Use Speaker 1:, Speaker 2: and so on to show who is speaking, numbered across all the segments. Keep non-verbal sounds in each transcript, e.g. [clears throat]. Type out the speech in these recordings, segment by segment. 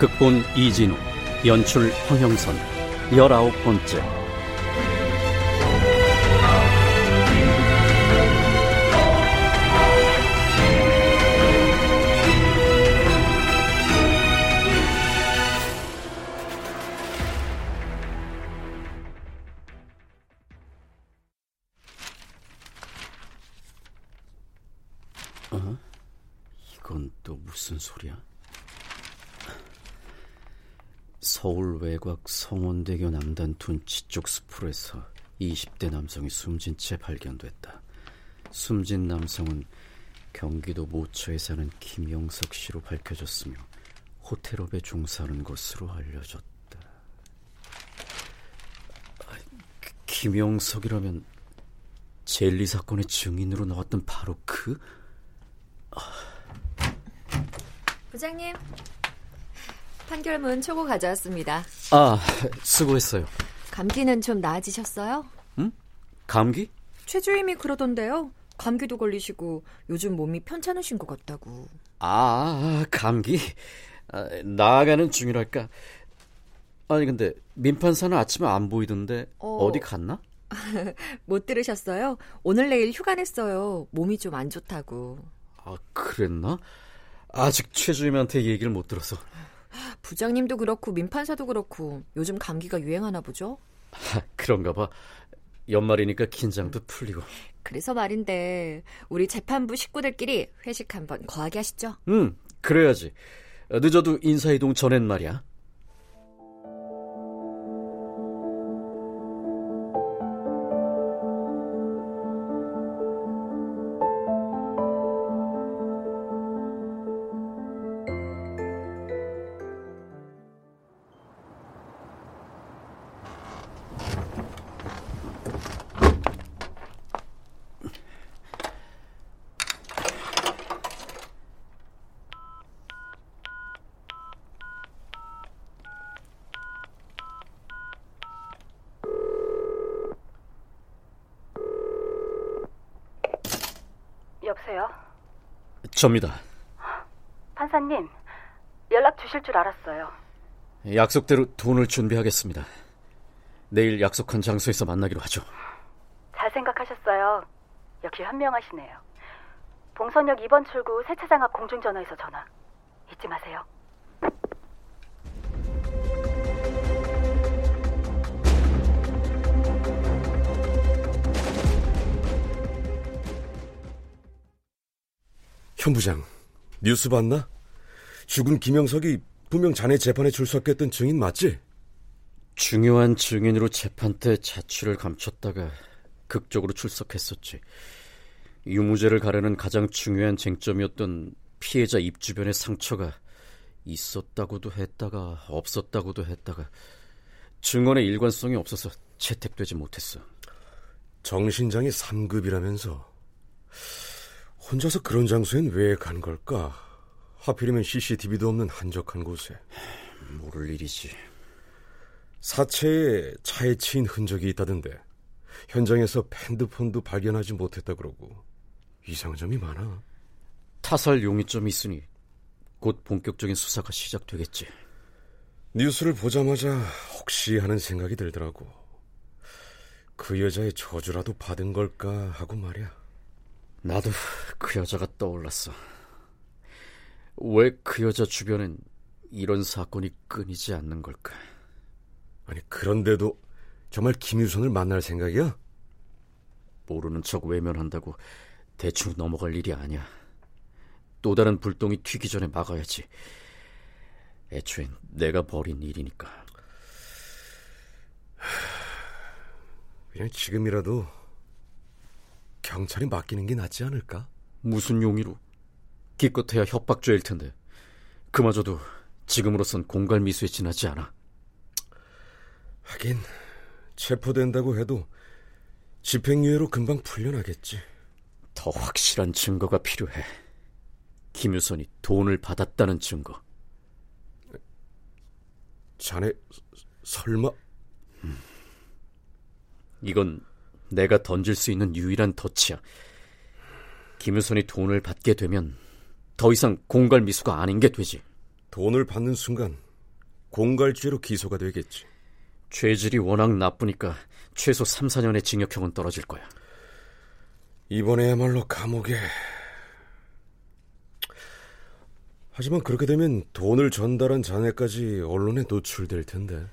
Speaker 1: 극본 이진우, 연출 황형선, 열아홉 번째. 어? 소리야? 서울 외곽 성원대교 남단 둔치 쪽 스풀에서 20대 남성이 숨진 채 발견됐다. 숨진 남성은 경기도 모처에 사는 김영석 씨로 밝혀졌으며 호텔업에 종사하는 것으로 알려졌다. 아, 김영석이라면 젤리 사건의 증인으로 나왔던 바로 그? 아.
Speaker 2: 부장님, 판결문 초고 가져왔습니다.
Speaker 1: 아, 수고했어요.
Speaker 2: 감기는 좀 나아지셨어요?
Speaker 1: 응? 감기?
Speaker 2: 최주임이 그러던데요. 감기도 걸리시고 요즘 몸이 편찮으신 것 같다고.
Speaker 1: 아, 감기? 아, 나아가는 중이랄까. 아니 근데 민판사는 아침에 안 보이던데 어... 디 갔나? [laughs]
Speaker 2: 못 들으셨어요? 오늘 내일 휴가 냈어요. 몸이 좀 안 좋다고.
Speaker 1: 아, 그랬나? 아직 최주임한테 얘기를 못 들어서.
Speaker 2: 부장님도 그렇고 민판사도 그렇고 요즘 감기가 유행하나 보죠? [laughs]
Speaker 1: 그런가 봐. 연말이니까 긴장도 풀리고.
Speaker 2: 그래서 말인데 우리 재판부 식구들끼리 회식 한번 거하게 하시죠.
Speaker 1: 응, 그래야지. 늦어도 인사이동 전엔 말이야.
Speaker 3: 여보세요?
Speaker 1: 접니다.
Speaker 3: 판사님, 연락 주실 줄 알았어요.
Speaker 1: 약속대로 돈을 준비하겠습니다. 내일 약속한 장소에서 만나기로 하죠.
Speaker 3: 잘 생각하셨어요. 역시 현명하시네요. 봉선역 2번 출구 세차장 앞 공중전화에서 전화. 잊지 마세요.
Speaker 4: 현 부장, 뉴스 봤나? 죽은 김영석이 분명 자네 재판에 출석했던 증인 맞지?
Speaker 1: 중요한 증인으로 재판 때 자취를 감췄다가 극적으로 출석했었지. 유무죄를 가르는 가장 중요한 쟁점이었던 피해자 입 주변의 상처가 있었다고도 했다가 없었다고도 했다가 증언의 일관성이 없어서 채택되지 못했어.
Speaker 4: 정신장이 3급이라면서 혼자서 그런 장소엔 왜 간 걸까? 하필이면 CCTV도 없는 한적한 곳에.
Speaker 1: 모를 일이지.
Speaker 4: 사체에 차에 치인 흔적이 있다던데 현장에서 핸드폰도 발견하지 못했다 그러고 이상점이 많아.
Speaker 1: 타살 용의점이 있으니 곧 본격적인 수사가 시작되겠지.
Speaker 4: 뉴스를 보자마자 혹시 하는 생각이 들더라고. 그 여자의 저주라도 받은 걸까 하고 말이야.
Speaker 1: 나도 그 여자가 떠올랐어. 왜 그 여자 주변엔 이런 사건이 끊이지 않는 걸까?
Speaker 4: 아니, 그런데도 정말 김유선을 만날 생각이야?
Speaker 1: 모르는 척 외면한다고 대충 넘어갈 일이 아니야. 또 다른 불똥이 튀기 전에 막아야지. 애초엔 내가 벌인 일이니까.
Speaker 4: 그냥 지금이라도 경찰이 맡기는 게 낫지 않을까?
Speaker 1: 무슨 용의로? 기껏해야 협박죄일 텐데. 그마저도 지금으로선 공갈 미수에 지나지 않아.
Speaker 4: 하긴 체포된다고 해도 집행유예로 금방 풀려나겠지.
Speaker 1: 더 확실한 증거가 필요해. 김유선이 돈을 받았다는 증거.
Speaker 4: 자네 설마 음.
Speaker 1: 이건 내가 던질 수 있는 유일한 덫이야. 김유선이 돈을 받게 되면 더 이상 공갈 미수가 아닌 게 되지.
Speaker 4: 돈을 받는 순간 공갈죄로 기소가 되겠지.
Speaker 1: 죄질이 워낙 나쁘니까 최소 3, 4년의 징역형은 떨어질 거야.
Speaker 4: 이번에야말로 감옥에. 하지만 그렇게 되면 돈을 전달한 자네까지 언론에 노출될 텐데.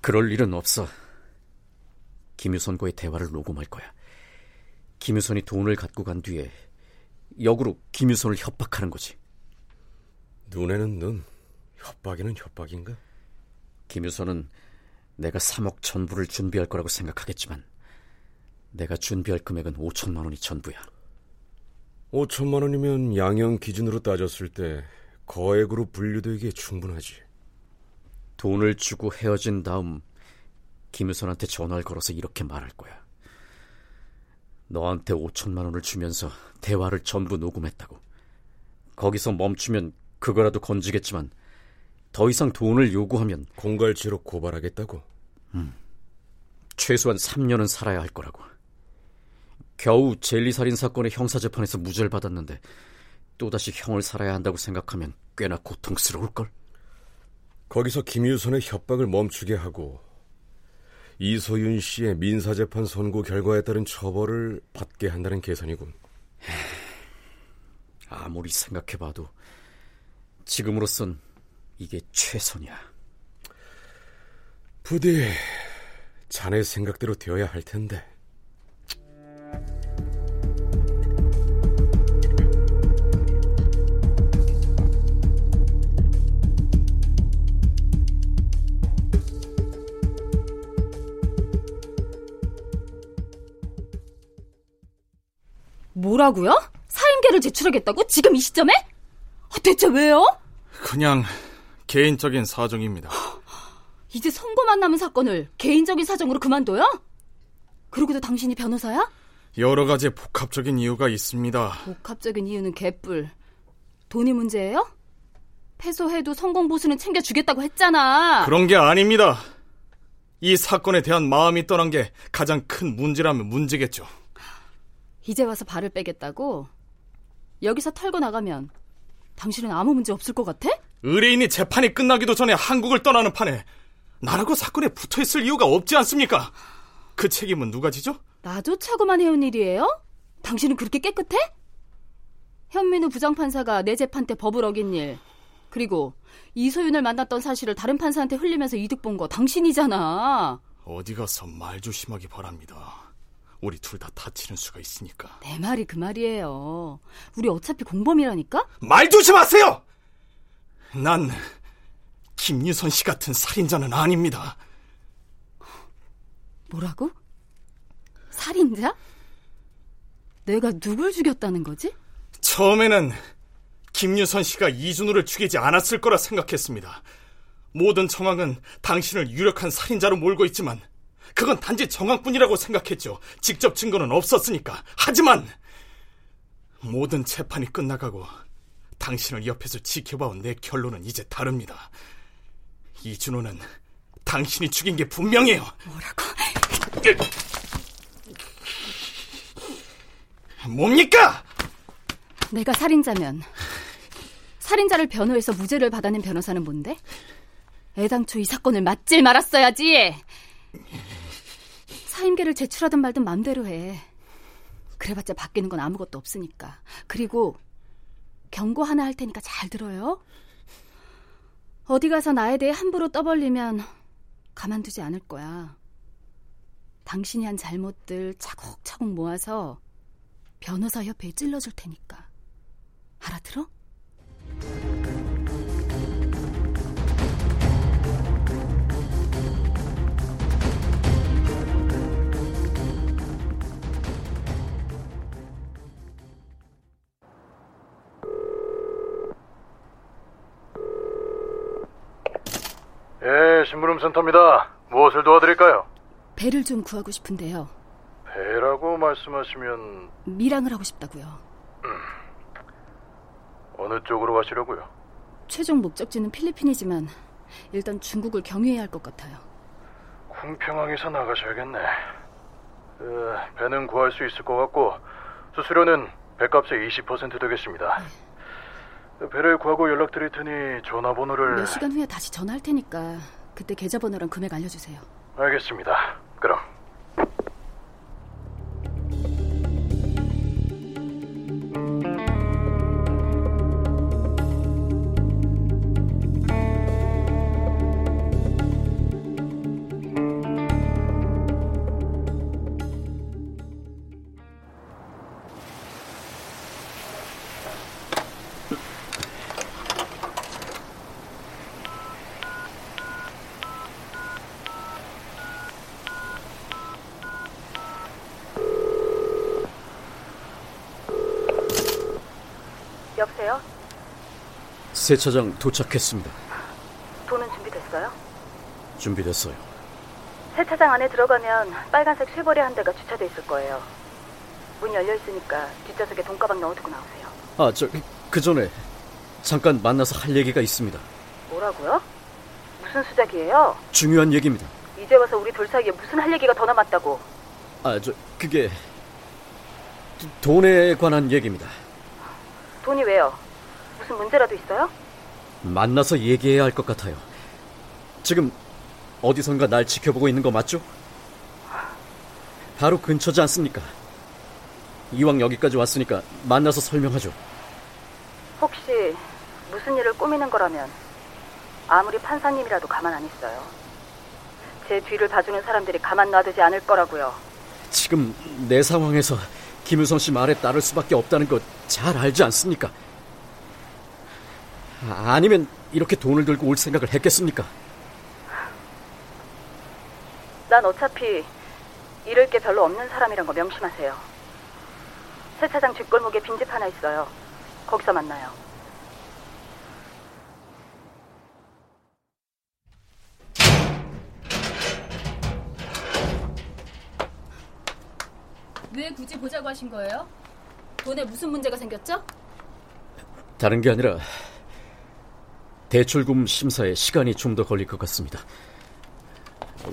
Speaker 1: 그럴 일은 없어. 김유선과의 대화를 녹음할 거야. 김유선이 돈을 갖고 간 뒤에 역으로 김유선을 협박하는 거지.
Speaker 4: 눈에는 눈, 협박이는 협박인가?
Speaker 1: 김유선은 내가 3억 전부를 준비할 거라고 생각하겠지만 내가 준비할 금액은 5천만 원이 전부야.
Speaker 4: 5천만 원이면 양형 기준으로 따졌을 때 거액으로 분류되기에 충분하지.
Speaker 1: 돈을 주고 헤어진 다음 김유선한테 전화를 걸어서 이렇게 말할 거야. 너한테 5천만 원을 주면서 대화를 전부 녹음했다고. 거기서 멈추면 그거라도 건지겠지만 더 이상 돈을 요구하면
Speaker 4: 공갈죄로 고발하겠다고?
Speaker 1: 음. 최소한 3년은 살아야 할 거라고. 겨우 젤리 살인 사건의 형사 재판에서 무죄를 받았는데 또다시 형을 살아야 한다고 생각하면 꽤나 고통스러울 걸?
Speaker 4: 거기서 김유선의 협박을 멈추게 하고 이소윤 씨의 민사재판 선고 결과에 따른 처벌을 받게 한다는 계산이군.
Speaker 1: 아무리 생각해봐도 지금으로선 이게 최선이야.
Speaker 4: 부디 자네 생각대로 되어야 할 텐데.
Speaker 5: 뭐라고요? 사임계를 제출하겠다고? 지금 이 시점에? 아, 대체 왜요?
Speaker 6: 그냥 개인적인 사정입니다. [gasps]
Speaker 5: 이제 선고만 남은 사건을 개인적인 사정으로 그만둬요? 그러고도 당신이 변호사야?
Speaker 6: 여러 가지 복합적인 이유가 있습니다.
Speaker 5: 복합적인 이유는 개뿔. 돈이 문제예요? 패소해도 성공 보수는 챙겨주겠다고 했잖아.
Speaker 6: 그런 게 아닙니다. 이 사건에 대한 마음이 떠난 게 가장 큰 문제라면 문제겠죠.
Speaker 5: 이제 와서 발을 빼겠다고? 여기서 털고 나가면 당신은 아무 문제 없을 것 같아?
Speaker 6: 의뢰인이 재판이 끝나기도 전에 한국을 떠나는 판에 나라고 사건에 붙어 있을 이유가 없지 않습니까? 그 책임은 누가 지죠?
Speaker 5: 나조차고만 해온 일이에요? 당신은 그렇게 깨끗해? 현민우 부장판사가 내 재판 때 법을 어긴 일 그리고 이소윤을 만났던 사실을 다른 판사한테 흘리면서 이득 본 거 당신이잖아.
Speaker 6: 어디 가서 말 조심하기 바랍니다. 우리 둘 다 다치는 수가 있으니까.
Speaker 5: 내 말이 그 말이에요. 우리 어차피 공범이라니까?
Speaker 6: 말 조심하세요! 난 김유선 씨 같은 살인자는 아닙니다.
Speaker 5: 뭐라고? 살인자? 내가 누굴 죽였다는 거지?
Speaker 6: 처음에는 김유선 씨가 이준호를 죽이지 않았을 거라 생각했습니다. 모든 정황은 당신을 유력한 살인자로 몰고 있지만 그건 단지 정황뿐이라고 생각했죠. 직접 증거는 없었으니까. 하지만 모든 재판이 끝나가고 당신을 옆에서 지켜봐온 내 결론은 이제 다릅니다. 이준호는 당신이 죽인 게 분명해요.
Speaker 5: 뭐라고?
Speaker 6: 뭡니까?
Speaker 5: 내가 살인자면 살인자를 변호해서 무죄를 받아낸 변호사는 뭔데? 애당초 이 사건을 맞질 말았어야지. 사임계를 제출하든 말든 맘대로 해. 그래봤자 바뀌는 건 아무것도 없으니까. 그리고 경고 하나 할 테니까 잘 들어요. 어디 가서 나에 대해 함부로 떠벌리면 가만두지 않을 거야. 당신이 한 잘못들 차곡차곡 모아서 변호사 협회에 찔러줄 테니까. 알아들어?
Speaker 7: 심부름센터입니다. 무엇을 도와드릴까요?
Speaker 5: 배를 좀 구하고 싶은데요.
Speaker 7: 배라고 말씀하시면
Speaker 5: 밀항을 하고 싶다고요.
Speaker 7: 어느 쪽으로 가시려고요?
Speaker 5: 최종 목적지는 필리핀이지만 일단 중국을 경유해야 할 것 같아요.
Speaker 7: 궁평항에서 나가셔야겠네. 어, 배는 구할 수 있을 것 같고 수수료는 배값의 20% 되겠습니다. 배를 구하고 연락드릴 테니 전화번호를
Speaker 5: 몇 시간 후에 다시 전화할 테니까 그때 계좌번호랑 금액 알려주세요.
Speaker 7: 알겠습니다.
Speaker 3: 여보세요?
Speaker 1: 세차장 도착했습니다.
Speaker 3: 돈은 준비됐어요?
Speaker 1: 준비됐어요.
Speaker 3: 세차장 안에 들어가면 빨간색 쉐보레 한 대가 주차돼 있을 거예요. 문 열려 있으니까 뒷좌석에 돈가방 넣어두고 나오세요.
Speaker 1: 아, 저, 그 전에 잠깐 만나서 할 얘기가 있습니다.
Speaker 3: 뭐라고요? 무슨 수작이에요?
Speaker 1: 중요한 얘기입니다.
Speaker 3: 이제 와서 우리 둘 사이에 무슨 할 얘기가 더 남았다고?
Speaker 1: 아, 저, 그게 돈에 관한 얘기입니다.
Speaker 3: 돈이 왜요? 무슨 문제라도 있어요?
Speaker 1: 만나서 얘기해야 할 것 같아요. 지금 어디선가 날 지켜보고 있는 거 맞죠? 바로 근처지 않습니까? 이왕 여기까지 왔으니까 만나서 설명하죠.
Speaker 3: 혹시 무슨 일을 꾸미는 거라면 아무리 판사님이라도 가만 안 있어요. 제 뒤를 봐주는 사람들이 가만 놔두지 않을 거라고요.
Speaker 1: 지금 내 상황에서 김유선 씨 말에 따를 수밖에 없다는 거잘 알지 않습니까? 아, 아니면 이렇게 돈을 들고 올 생각을 했겠습니까?
Speaker 3: 난 어차피 잃을 게 별로 없는 사람이란 거 명심하세요. 세차장 뒷골목에 빈집 하나 있어요. 거기서 만나요.
Speaker 5: 왜 굳이 보자고 하신 거예요? 돈에 무슨 문제가 생겼죠?
Speaker 1: 다른 게 아니라 대출금 심사에 시간이 좀 더 걸릴 것 같습니다.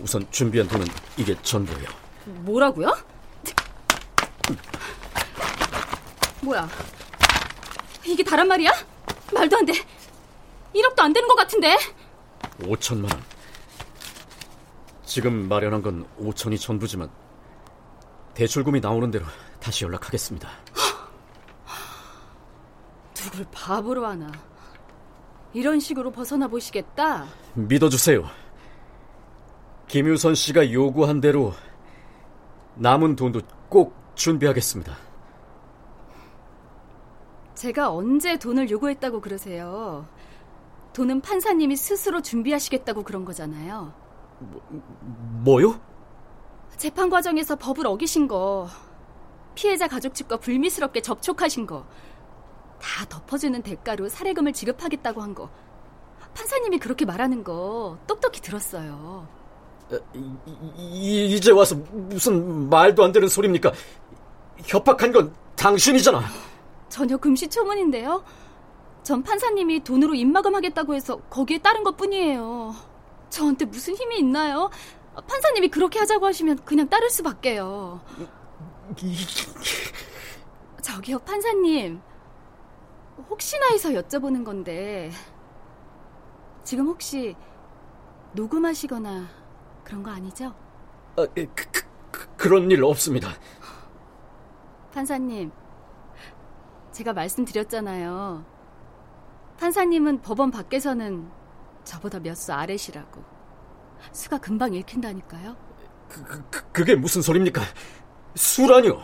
Speaker 1: 우선 준비한 돈은 이게 전부예요.
Speaker 5: 뭐라고요? 뭐야? 이게 다란 말이야? 말도 안 돼. 1억도 안 되는 것 같은데.
Speaker 1: 5천만 원. 지금 마련한 건 5천이 전부지만 대출금이 나오는 대로 다시 연락하겠습니다.
Speaker 5: 누굴 바보로 하나. 이런 식으로 벗어나 보시겠다?
Speaker 1: 믿어주세요. 김유선 씨가 요구한 대로 남은 돈도 꼭 준비하겠습니다.
Speaker 5: 제가 언제 돈을 요구했다고 그러세요? 돈은 판사님이 스스로 준비하시겠다고 그런 거잖아요.
Speaker 1: 뭐요?
Speaker 5: 재판 과정에서 법을 어기신 거, 피해자 가족 측과 불미스럽게 접촉하신 거, 다 덮어주는 대가로 살해금을 지급하겠다고 한 거. 판사님이 그렇게 말하는 거 똑똑히 들었어요.
Speaker 1: 이, 이, 이제 와서 무슨 말도 안 되는 소리입니까? 협박한 건 당신이잖아.
Speaker 5: 전혀 금시초문인데요. 전 판사님이 돈으로 입마금하겠다고 해서 거기에 따른 것 뿐이에요. 저한테 무슨 힘이 있나요? 판사님이 그렇게 하자고 하시면 그냥 따를 수밖에요. 저기요, 판사님. 혹시나 해서 여쭤보는 건데, 지금 혹시 녹음하시거나 그런 거 아니죠?
Speaker 1: 아, 그, 그, 그, 그런 일 없습니다.
Speaker 5: 판사님, 제가 말씀드렸잖아요. 판사님은 법원 밖에서는 저보다 몇 수 아래시라고. 수가 금방 읽힌다니까요.
Speaker 1: 그, 그, 그게 무슨 소리입니까? 수라뇨.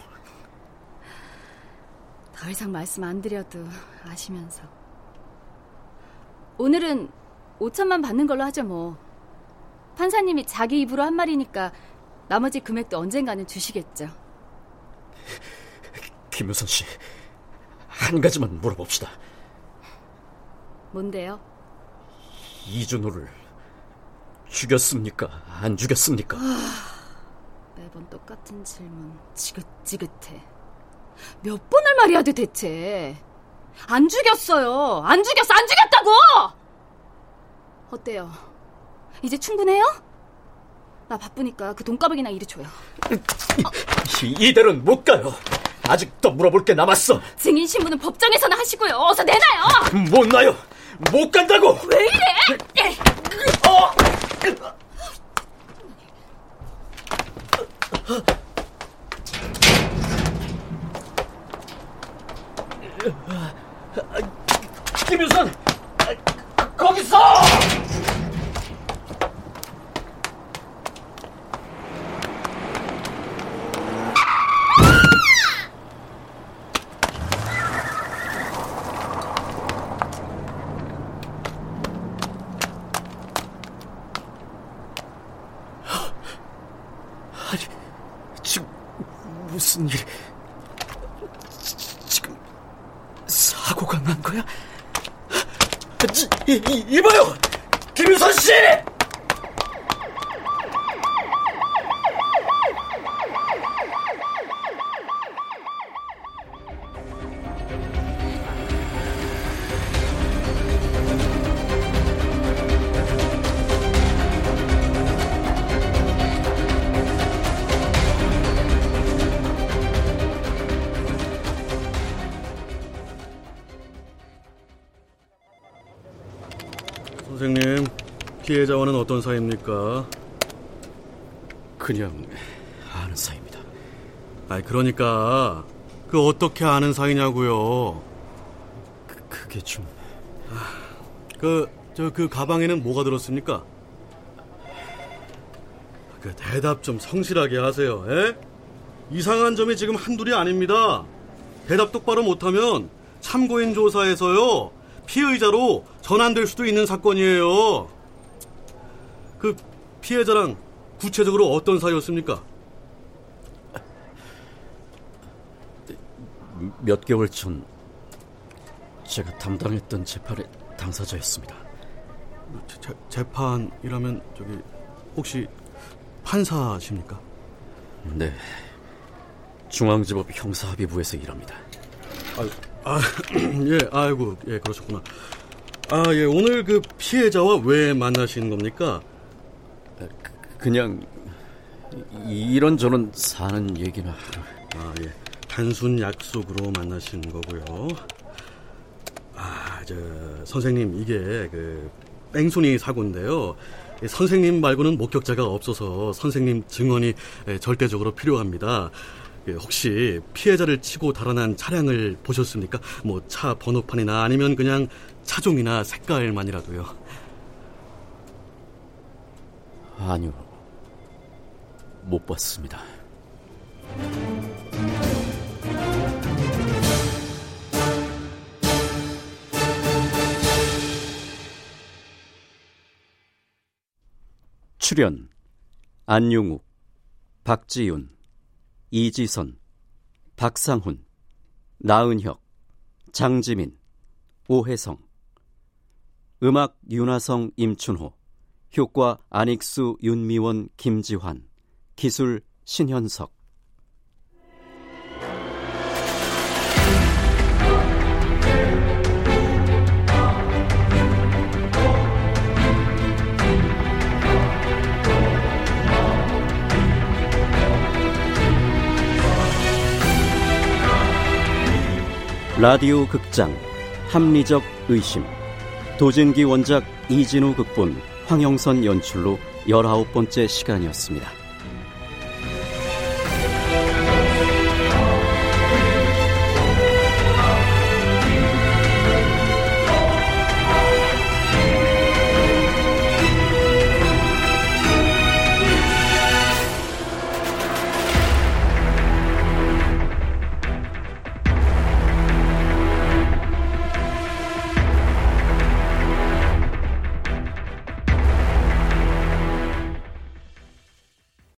Speaker 5: 더 이상 말씀 안 드려도 아시면서. 오늘은 5천만 받는 걸로 하죠, 뭐. 판사님이 자기 입으로 한 말이니까 나머지 금액도 언젠가는 주시겠죠.
Speaker 1: 김우선 씨, 한 가지만 물어봅시다.
Speaker 5: 뭔데요?
Speaker 1: 이준호를 죽였습니까? 안 죽였습니까?
Speaker 5: 매번 똑같은 질문 지긋지긋해. 몇 번을 말해야 돼 대체? 안 죽였어요. 안 죽였어. 안 죽였다고. 어때요? 이제 충분해요? 나 바쁘니까 그 돈가방이나 이리 줘요.
Speaker 1: 이대로는 못 가요. 아직도 물어볼 게 남았어.
Speaker 5: 증인 신문은 법정에서나 하시고요. 어서 내놔요.
Speaker 1: 못 나요. 못 간다고.
Speaker 5: 왜 이래?
Speaker 1: 김유선, 거기서! 아니, 지금 무슨 일? 지금 사고가 난 거야? 이, 이, 이봐요! 김유선 씨!
Speaker 8: 선생님, 피해자와는 어떤 사이입니까?
Speaker 1: 그냥 아는 사이입니다.
Speaker 8: 아이, 그러니까 그 어떻게 아는 사이냐고요.
Speaker 1: 그, 그게 좀
Speaker 8: 그, 저, 그 가방에는 뭐가 들었습니까? 그 대답 좀 성실하게 하세요, 에? 이상한 점이 지금 한둘이 아닙니다. 대답 똑바로 못하면 참고인 조사에서요, 피의자로 전환될 수도 있는 사건이에요. 그 피해자랑 구체적으로 어떤 사이였습니까?
Speaker 1: 몇 개월 전 제가 담당했던 재판의 당사자였습니다.
Speaker 8: 재, 재- 재판이라면 저기 혹시 판사십니까?
Speaker 1: 네. 중앙지법 형사합의부에서 일합니다.
Speaker 8: 아, [clears throat] 예, 아이고, 예, 그러셨구나. 아, 예, 오늘 그 피해자와 왜 만나신 겁니까?
Speaker 1: 그냥 이- 이런 저런 사는 얘기나
Speaker 8: 아, 예, 단순 약속으로 만나신 거고요. 아, 저 선생님 이게 그 뺑소니 사고인데요. 이 선생님 말고는 목격자가 없어서 선생님 증언이 예, 절대적으로 필요합니다. 예, 혹시 피해자를 치고 달아난 차량을 보셨습니까? 뭐 차 번호판이나 아니면 그냥 차종이나 색깔만이라도요.
Speaker 1: 아니요. 못 봤습니다. 출연 안용욱, 박지윤, 이지선, 박상훈, 나은혁, 장지민, 오혜성 음악 윤하성, 임춘호. 효과 안익수, 윤미원, 김지환. 기술 신현석. 라디오 극장 합리적 의심 도진기 원작 이진우 극본 황영선 연출로 열아홉 번째 시간이었습니다.